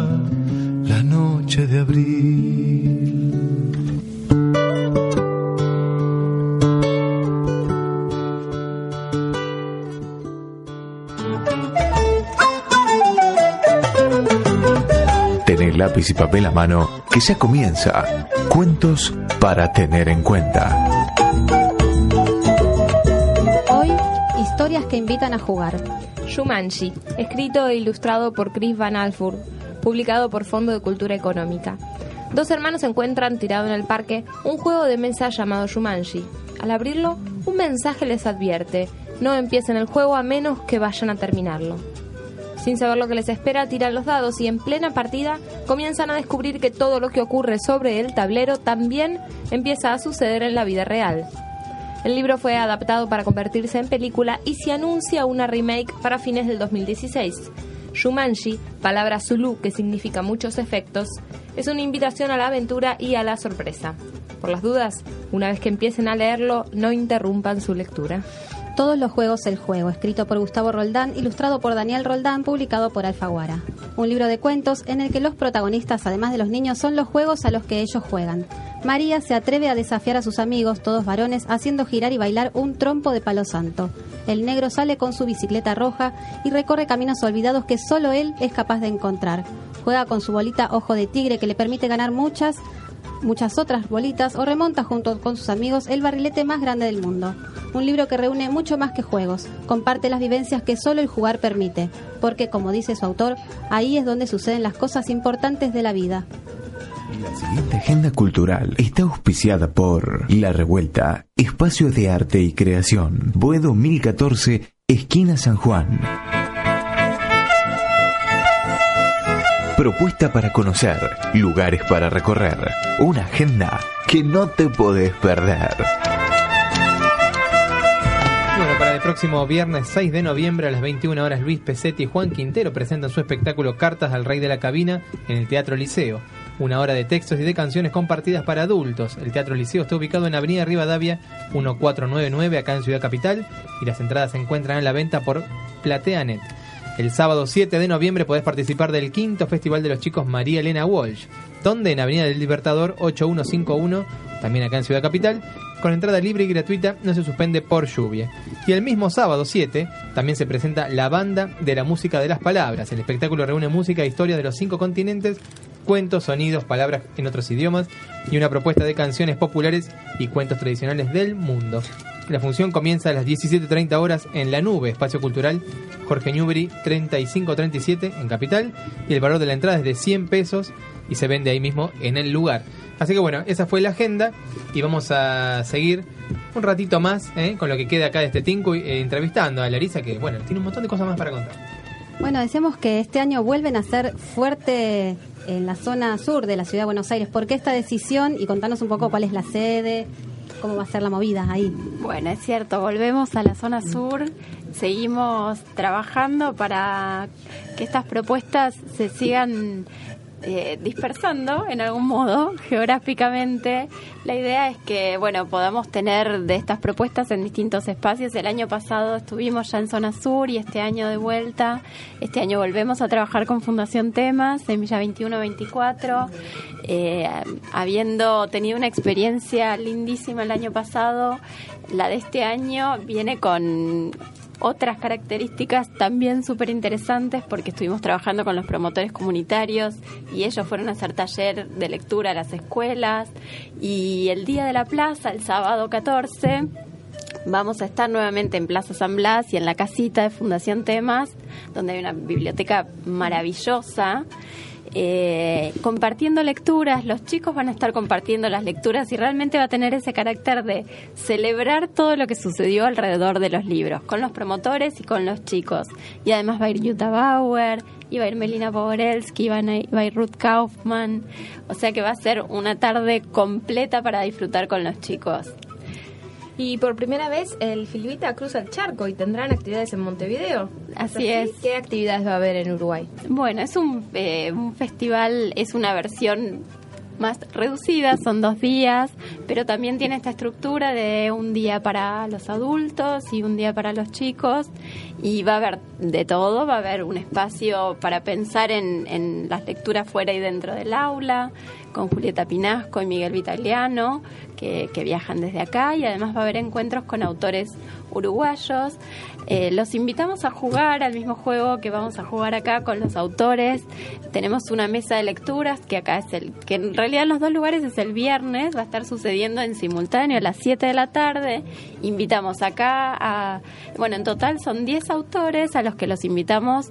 noche de abril. Tener lápiz y papel a mano, que ya comienza. Cuentos para tener en cuenta. Hoy, historias que invitan a jugar. Shumanji, escrito e ilustrado por Chris Van Alfur, publicado por Fondo de Cultura Económica. Dos hermanos encuentran tirado en el parque un juego de mesa llamado Shumanji. Al abrirlo, un mensaje les advierte, no empiecen el juego a menos que vayan a terminarlo. Sin saber lo que les espera, tiran los dados y en plena partida comienzan a descubrir que todo lo que ocurre sobre el tablero también empieza a suceder en la vida real. El libro fue adaptado para convertirse en película y se anuncia una remake para fines del 2016. Shumanji, palabra Zulu que significa muchos efectos, es una invitación a la aventura y a la sorpresa. Por las dudas, una vez que empiecen a leerlo, no interrumpan su lectura. Todos los juegos el juego, escrito por Gustavo Roldán, ilustrado por Daniel Roldán, publicado por Alfaguara. Un libro de cuentos en el que los protagonistas, además de los niños, son los juegos a los que ellos juegan. María se atreve a desafiar a sus amigos, todos varones, haciendo girar y bailar un trompo de palo santo. El negro sale con su bicicleta roja y recorre caminos olvidados que solo él es capaz de encontrar. Juega con su bolita ojo de tigre que le permite ganar muchas muchas otras bolitas o remonta junto con sus amigos el barrilete más grande del mundo. Un libro que reúne mucho más que juegos, comparte las vivencias que solo el jugar permite, porque como dice su autor, ahí es donde suceden las cosas importantes de la vida. La siguiente agenda cultural está auspiciada por La Revuelta, Espacio de Arte y Creación, Boedo 1014, esquina San Juan. Propuesta para conocer, lugares para recorrer, una agenda que no te podés perder. Bueno, para el próximo viernes 6 de noviembre a las 21 horas Luis Pesetti y Juan Quintero presentan su espectáculo Cartas al Rey de la Cabina en el Teatro Liceo. Una hora de textos y de canciones compartidas para adultos. El Teatro Liceo está ubicado en Avenida Rivadavia 1499 acá en Ciudad Capital y las entradas se encuentran en la venta por PlateaNet. El sábado 7 de noviembre podés participar del quinto Festival de los Chicos María Elena Walsh, donde en Avenida del Libertador 8151, también acá en Ciudad Capital, con entrada libre y gratuita, no se suspende por lluvia. Y el mismo sábado 7 también se presenta La Banda de la Música de las Palabras. El espectáculo reúne música e historias de los cinco continentes, cuentos, sonidos, palabras en otros idiomas y una propuesta de canciones populares y cuentos tradicionales del mundo. La función comienza a las 17.30 horas en La Nube, Espacio Cultural Jorge Newbery 3537 en Capital y el valor de la entrada es de 100 pesos y se vende ahí mismo en el lugar. Así que bueno, esa fue la agenda y vamos a seguir un ratito más ¿eh? con lo que queda acá de este Tinku eh, entrevistando a Larisa que bueno, tiene un montón de cosas más para contar. Bueno, decíamos que este año vuelven a ser fuerte en la zona sur de la ciudad de Buenos Aires. ¿Por qué esta decisión? Y contanos un poco cuál es la sede, cómo va a ser la movida ahí. Bueno, es cierto, volvemos a la zona sur, seguimos trabajando para que estas propuestas se sigan eh, dispersando en algún modo geográficamente. La idea es que, bueno, podamos tener de estas propuestas en distintos espacios. El año pasado estuvimos ya en zona sur y este año de vuelta. Este año volvemos a trabajar con Fundación Temas en Villa 21-24. Eh, habiendo tenido una experiencia lindísima el año pasado, la de este año viene con otras características también súper interesantes porque estuvimos trabajando con los promotores comunitarios y ellos fueron a hacer taller de lectura a las escuelas. Y el día de la plaza, el sábado 14, vamos a estar nuevamente en Plaza San Blas y en la casita de Fundación Temas, donde hay una biblioteca maravillosa eh, compartiendo lecturas, los chicos van a estar compartiendo las lecturas y realmente va a tener ese carácter de celebrar todo lo que sucedió alrededor de los libros, con los promotores y con los chicos. Y además va a ir Jutta Bauer, y va a ir Melina Poborelsky, va a ir Ruth Kaufman, o sea que va a ser una tarde completa para disfrutar con los chicos. Y por primera vez el Filvita cruza el charco y tendrán actividades en Montevideo. Así es. ¿Qué actividades va a haber en Uruguay? Bueno, es un, eh, un festival, es una versión más reducida, son dos días, pero también tiene esta estructura de un día para los adultos y un día para los chicos y va a haber de todo, va a haber un espacio para pensar en, las lecturas fuera y dentro del aula, con Julieta Pinasco y Miguel Vitaliano, que, viajan desde acá, y además va a haber encuentros con autores uruguayos. Eh, los invitamos a jugar al mismo juego que vamos a jugar acá con los autores. Tenemos una mesa de lecturas que acá es el, que en realidad en los dos lugares es el viernes, va a estar sucediendo en simultáneo a las 7 de la tarde. Invitamos acá a, bueno, en total son 10 autores a los que los invitamos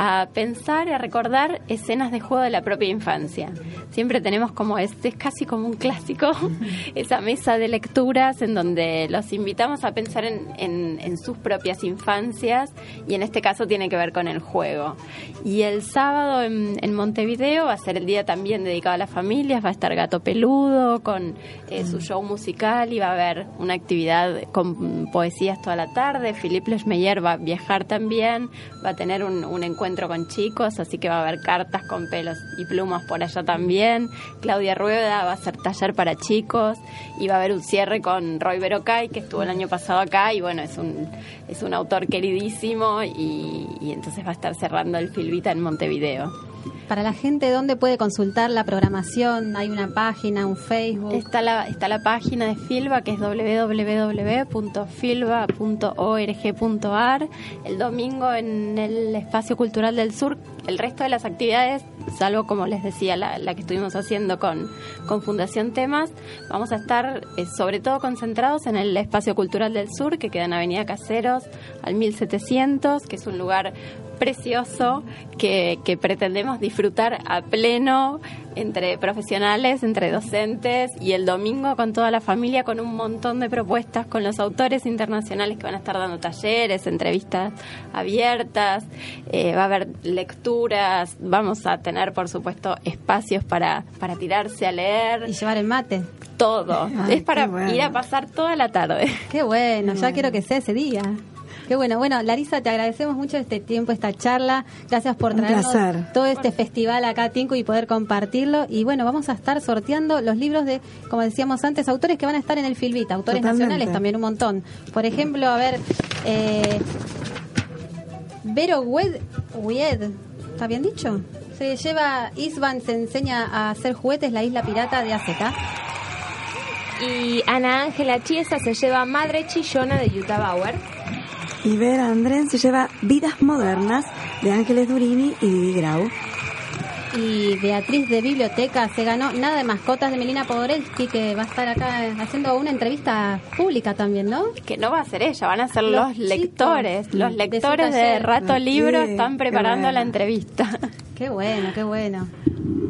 a pensar y a recordar escenas de juego de la propia infancia. Siempre tenemos como, este es casi como un clásico, esa mesa de lecturas en donde los invitamos a pensar en, en- en sus propias infancias y en este caso tiene que ver con el juego. Y el sábado en, en Montevideo va a ser el día también dedicado a las familias, va a estar Gato Peludo con eh, su show musical y va a haber una actividad con poesías toda la tarde. Philippe Leschmeyer va a viajar también, va a tener un, un encuentro con chicos, así que va a haber cartas con pelos y plumas por allá también. Claudia Rueda va a hacer taller para chicos y va a haber un cierre con Roy Berocay, que estuvo el año pasado acá y bueno, es un, es un autor queridísimo y, y entonces va a estar cerrando el Filvita en Montevideo. Para la gente, ¿dónde puede consultar la programación? ¿Hay una página, un Facebook? Está la, está la página de Filba que es www.filba.org.ar. El domingo en el Espacio Cultural del Sur, el resto de las actividades, salvo como les decía, la, que estuvimos haciendo con, con Fundación Temas, vamos a estar eh, sobre todo concentrados en el Espacio Cultural del Sur, que queda en Avenida Caseros al 1700, que es un lugar precioso que, que pretendemos disfrutar a pleno entre profesionales, entre docentes y el domingo con toda la familia con un montón de propuestas con los autores internacionales que van a estar dando talleres, entrevistas abiertas, eh, va a haber lecturas, vamos a tener por supuesto espacios para, para tirarse a leer. Y llevar el mate. Todo. Ay, es para bueno. ir a pasar toda la tarde. Qué bueno, ya quiero que sea ese día. Qué bueno. Bueno, Larisa, te agradecemos mucho este tiempo, esta charla. Gracias por Un traernos placer. todo este festival acá a Tinku y poder compartirlo. Y bueno, vamos a estar sorteando los libros de, como decíamos antes, autores que van a estar en el Filbita, autores Totalmente. nacionales también un montón. Por ejemplo, a ver, eh, Vero Wed, Wied, ¿está bien dicho? Se lleva, Isvan se enseña a hacer juguetes, la isla pirata de AZ. Y Ana Ángela Chiesa se lleva Madre Chillona de Utah Bauer. Y Vera Andrén se lleva Vidas Modernas de Ángeles Durini y Vivi Grau. Y Beatriz de Biblioteca se ganó Nada de Mascotas de Melina Podorelsky, que va a estar acá haciendo una entrevista pública también, ¿no? Que no va a ser ella, van a ser Los lectores. Los lectores de. Rato Ah, Libro están preparando bueno. la entrevista. Qué bueno, qué bueno.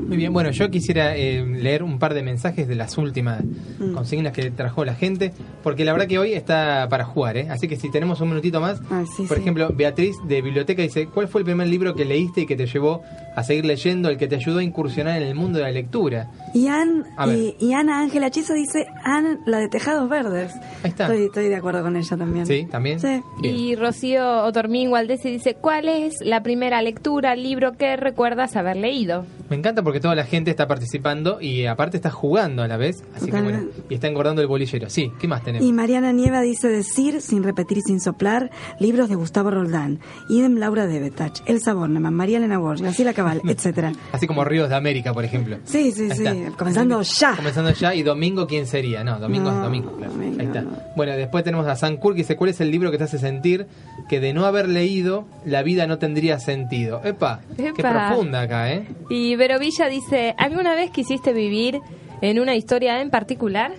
Muy bien, bueno, yo quisiera eh, leer un par de mensajes de las últimas Mm. consignas que trajo la gente, porque la verdad que hoy está para jugar, ¿eh? Así que si tenemos un minutito más, por sí. ejemplo, Beatriz de Biblioteca dice, ¿cuál fue el primer libro que leíste y que te llevó a seguir leyendo, el que te ayudó a incursionar en el mundo de la lectura? Y, An- A ver. y, y Ana Ángela Chizo dice, Ana, la de Tejados Verdes. Ahí está. Estoy, estoy de acuerdo con ella también. Sí, también. Sí. Y Rocío Otormín Gualdesi dice, ¿cuál es la primera lectura, libro que recuerdas haber leído? Me encanta porque toda la gente está participando y aparte está jugando a la vez, así que bueno, y está engordando el bolillero. Sí, ¿qué más tenemos? Y Mariana Nieva dice decir, sin repetir y sin soplar, libros de Gustavo Roldán. Idem Laura Debetach, Elsa Bornemann, María Elena Walsh, Graciela Cabal, etcétera. Así como Ríos de América, por ejemplo. Sí, sí, sí. Comenzando ya. Comenzando ya. ¿Y domingo quién sería? No, domingo No, es domingo. claro. Ahí está. Bueno, después tenemos a San Kur que dice: ¿Cuál es el libro que te hace sentir que de no haber leído la vida no tendría sentido? Epa, qué Epa. profunda acá, ¿eh? Y Vero Villa dice, ¿alguna vez quisiste vivir en una historia en particular?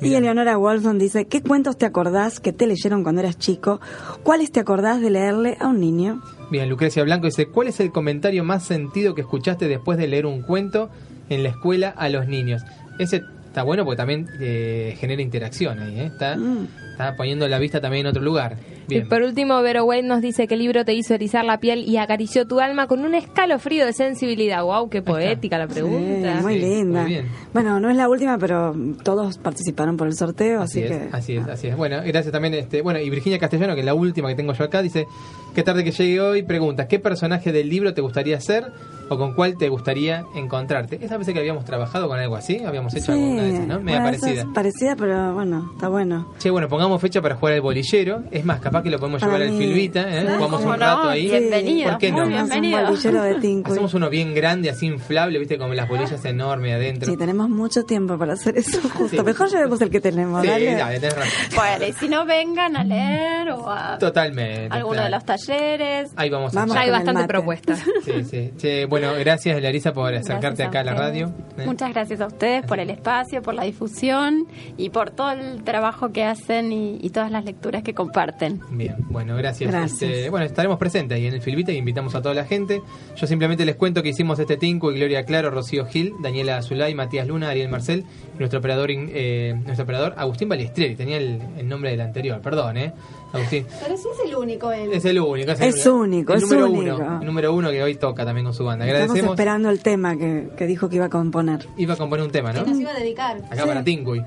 Y Eleonora Wolfson dice, ¿qué cuentos te acordás que te leyeron cuando eras chico? ¿Cuáles te acordás de leerle a un niño? Bien, Lucrecia Blanco dice: ¿Cuál es el comentario más sentido que escuchaste después de leer un cuento en la escuela a los niños? Ese está bueno porque también eh, genera interacción ahí, ¿eh? Está, Mm. Está poniendo la vista también en otro lugar. Bien. Y por último, Vero Wade nos dice que el libro te hizo erizar la piel y acarició tu alma con un escalofrío de sensibilidad. ¡Wow! ¡Qué poética la pregunta! Sí, muy linda. muy. Bueno, no es la última, pero todos participaron por el sorteo, así, Así es, que... así es, así es. Bueno, gracias también. Este, bueno, y Virginia Castellano, que es la última que tengo yo acá, dice: Qué tarde que llegue hoy. Pregunta: ¿Qué personaje del libro te gustaría ser o con cuál te gustaría encontrarte? Esa vez que habíamos trabajado con algo así, habíamos hecho Sí, alguna de esas, ¿no? Media bueno, parecida. es parecida, pero bueno, está bueno. Che, bueno, pongamos fecha para jugar al bolillero. Es más, capaz que lo podemos llevar al. Filvita, ¿eh? Claro, Jugamos un rato no, ahí. bienvenido, ¿Por qué no? bienvenido. Un bolillero de Tincuy. Hacemos uno bien grande, así inflable, ¿viste? Con las bolillas enormes adentro. Sí, tenemos mucho tiempo para hacer eso justo. Sí. Mejor llevemos el que tenemos, Sí, dale. dale, tenés razón. Bueno, y si no vengan a leer o a Totalmente. alguno claro. de los talleres. Ahí vamos, Vamos a Hay con el bastante propuestas. Sí, sí. Che, bueno, gracias Larisa por acercarte Gracias acá a la ustedes. radio. ¿eh? Muchas gracias a ustedes por el espacio, por la difusión y por todo el trabajo que hacen y, y, y todas las lecturas que comparten. Bien, bueno, gracias. Gracias. Este, bueno, estaremos presentes ahí en el Filvita y invitamos a toda la gente. Yo simplemente les cuento que hicimos este Tinco y Gloria Claro, Rocío Gil, Daniela Azulay, Matías Luna, Ariel Marcel y nuestro operador, eh, nuestro operador Agustín Baliestrieri. Tenía el, el nombre del anterior, perdón, ¿eh? Agustín. Pero sí es el único él. Es el único. Es el, único, el es número único. Uno, el número uno que hoy toca también con su banda. Estamos Agradecemos. esperando el tema que, que dijo que iba a componer. Iba a componer un tema, ¿no? Que nos iba a dedicar. Acá para Tinkuy.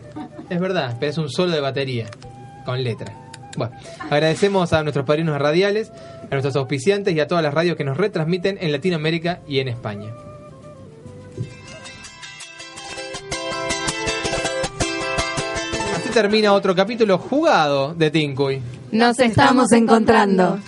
Es verdad, pero es un solo de batería, con letra. Bueno, agradecemos a nuestros padrinos radiales, a nuestros auspiciantes y a todas las radios que nos retransmiten en Latinoamérica y en España. Así termina otro capítulo jugado de Tinkuy. Nos estamos encontrando.